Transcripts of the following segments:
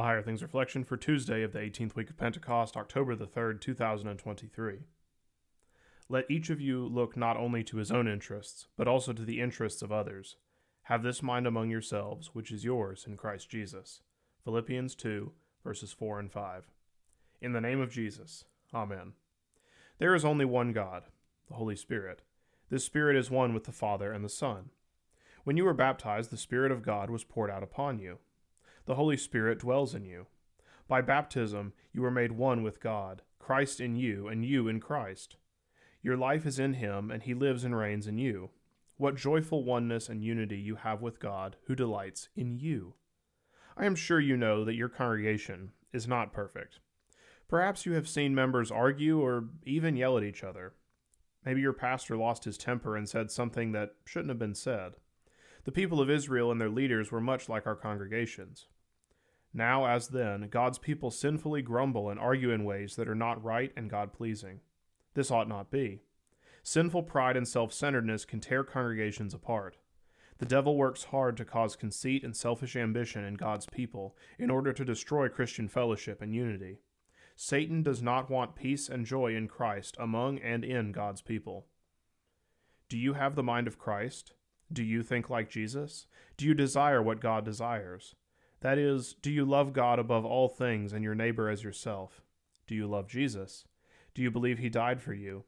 A Higher Things Reflection for Tuesday of the 18th week of Pentecost, October the 3rd, 2023. Let each of you look not only to his own interests, but also to the interests of others. Have this mind among yourselves, which is yours in Christ Jesus. Philippians 2, verses 4 and 5. In the name of Jesus, Amen. There is only one God, the Holy Spirit. This Spirit is one with the Father and the Son. When you were baptized, the Spirit of God was poured out upon you the Holy Spirit dwells in you. By baptism, you are made one with God, Christ in you, and you in Christ. Your life is in Him, and He lives and reigns in you. What joyful oneness and unity you have with God, who delights in you. I am sure you know that your congregation is not perfect. Perhaps you have seen members argue or even yell at each other. Maybe your pastor lost his temper and said something that shouldn't have been said. The people of Israel and their leaders were much like our congregations. Now, as then, God's people sinfully grumble and argue in ways that are not right and God pleasing. This ought not be. Sinful pride and self centeredness can tear congregations apart. The devil works hard to cause conceit and selfish ambition in God's people in order to destroy Christian fellowship and unity. Satan does not want peace and joy in Christ among and in God's people. Do you have the mind of Christ? Do you think like Jesus? Do you desire what God desires? That is, do you love God above all things and your neighbor as yourself? Do you love Jesus? Do you believe he died for you?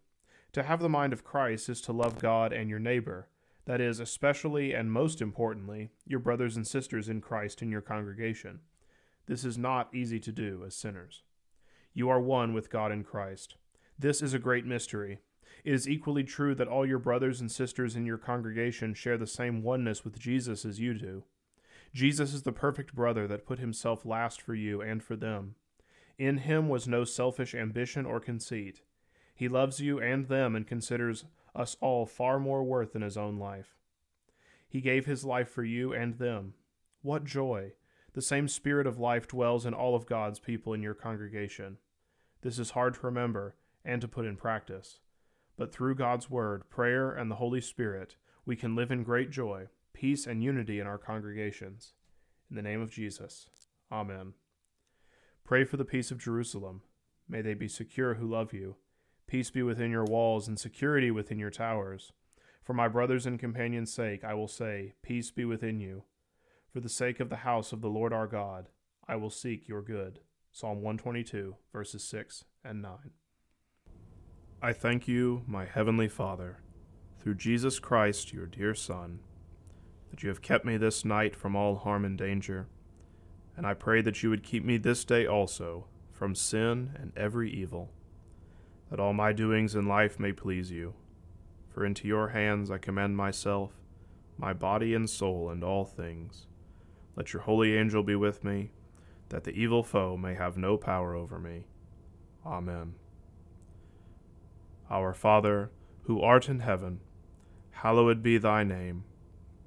To have the mind of Christ is to love God and your neighbor, that is, especially and most importantly, your brothers and sisters in Christ in your congregation. This is not easy to do as sinners. You are one with God in Christ. This is a great mystery. It is equally true that all your brothers and sisters in your congregation share the same oneness with Jesus as you do. Jesus is the perfect brother that put himself last for you and for them. In him was no selfish ambition or conceit. He loves you and them and considers us all far more worth than his own life. He gave his life for you and them. What joy! The same spirit of life dwells in all of God's people in your congregation. This is hard to remember and to put in practice. But through God's Word, prayer, and the Holy Spirit, we can live in great joy peace and unity in our congregations. In the name of Jesus. Amen. Pray for the peace of Jerusalem. May they be secure who love you. Peace be within your walls and security within your towers. For my brothers and companions' sake, I will say, Peace be within you. For the sake of the house of the Lord our God, I will seek your good. Psalm 122, verses 6 and 9. I thank you, my heavenly Father, through Jesus Christ, your dear Son that you have kept me this night from all harm and danger. And I pray that you would keep me this day also from sin and every evil, that all my doings in life may please you. For into your hands I commend myself, my body and soul, and all things. Let your holy angel be with me, that the evil foe may have no power over me. Amen. Our Father, who art in heaven, hallowed be thy name.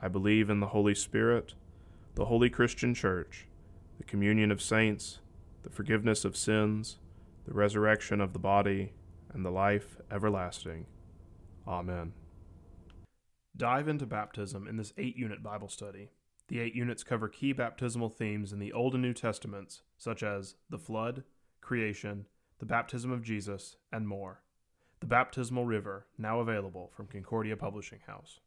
I believe in the Holy Spirit, the holy Christian Church, the communion of saints, the forgiveness of sins, the resurrection of the body, and the life everlasting. Amen. Dive into baptism in this eight unit Bible study. The eight units cover key baptismal themes in the Old and New Testaments, such as the flood, creation, the baptism of Jesus, and more. The Baptismal River, now available from Concordia Publishing House.